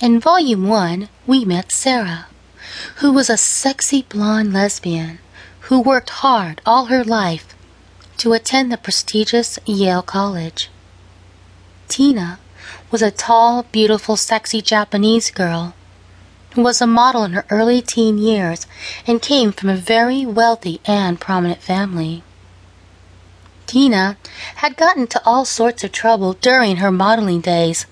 In Volume 1, we met Sara, who was a sexy blonde lesbian who worked hard all her life to attend the prestigious Yale College. Tina was a tall, beautiful, sexy Japanese girl who was a model in her early teen years and came from a very wealthy and prominent family. Tina had gotten into all sorts of trouble during her modeling days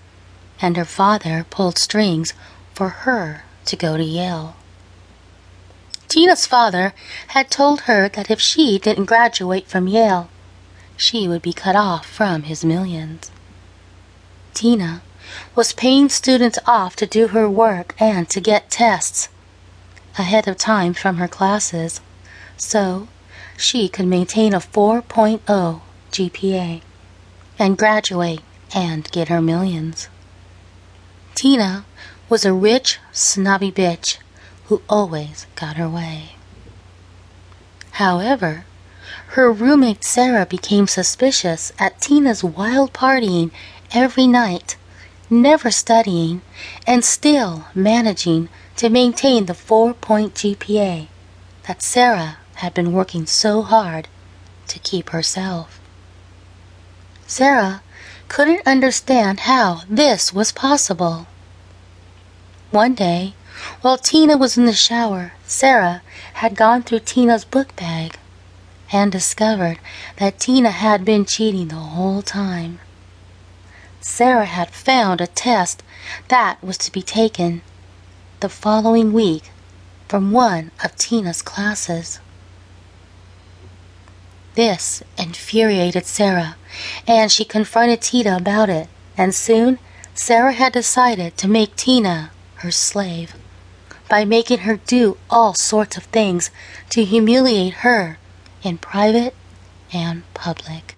and her father pulled strings for her to go to Yale. Tina's father had told her that if she didn't graduate from Yale, she would be cut off from his millions. Tina was paying students off to do her work and to get tests ahead of time from her classes so she could maintain a 4.0 GPA and graduate and get her millions. Tina was a rich, snobby bitch who always got her way. However, her roommate Sara became suspicious at Tina's wild partying every night, never studying, and still managing to maintain the four point GPA that Sara had been working so hard to keep herself. Sara couldn't understand how this was possible. One day, while Tina was in the shower, Sara had gone through Tina's book bag and discovered that Tina had been cheating the whole time. Sara had found a test that was to be taken the following week from one of Tina's classes. This infuriated Sara, and she confronted Tina about it, and soon Sara had decided to make Tina her slave by making her do all sorts of things to humiliate her in private and public.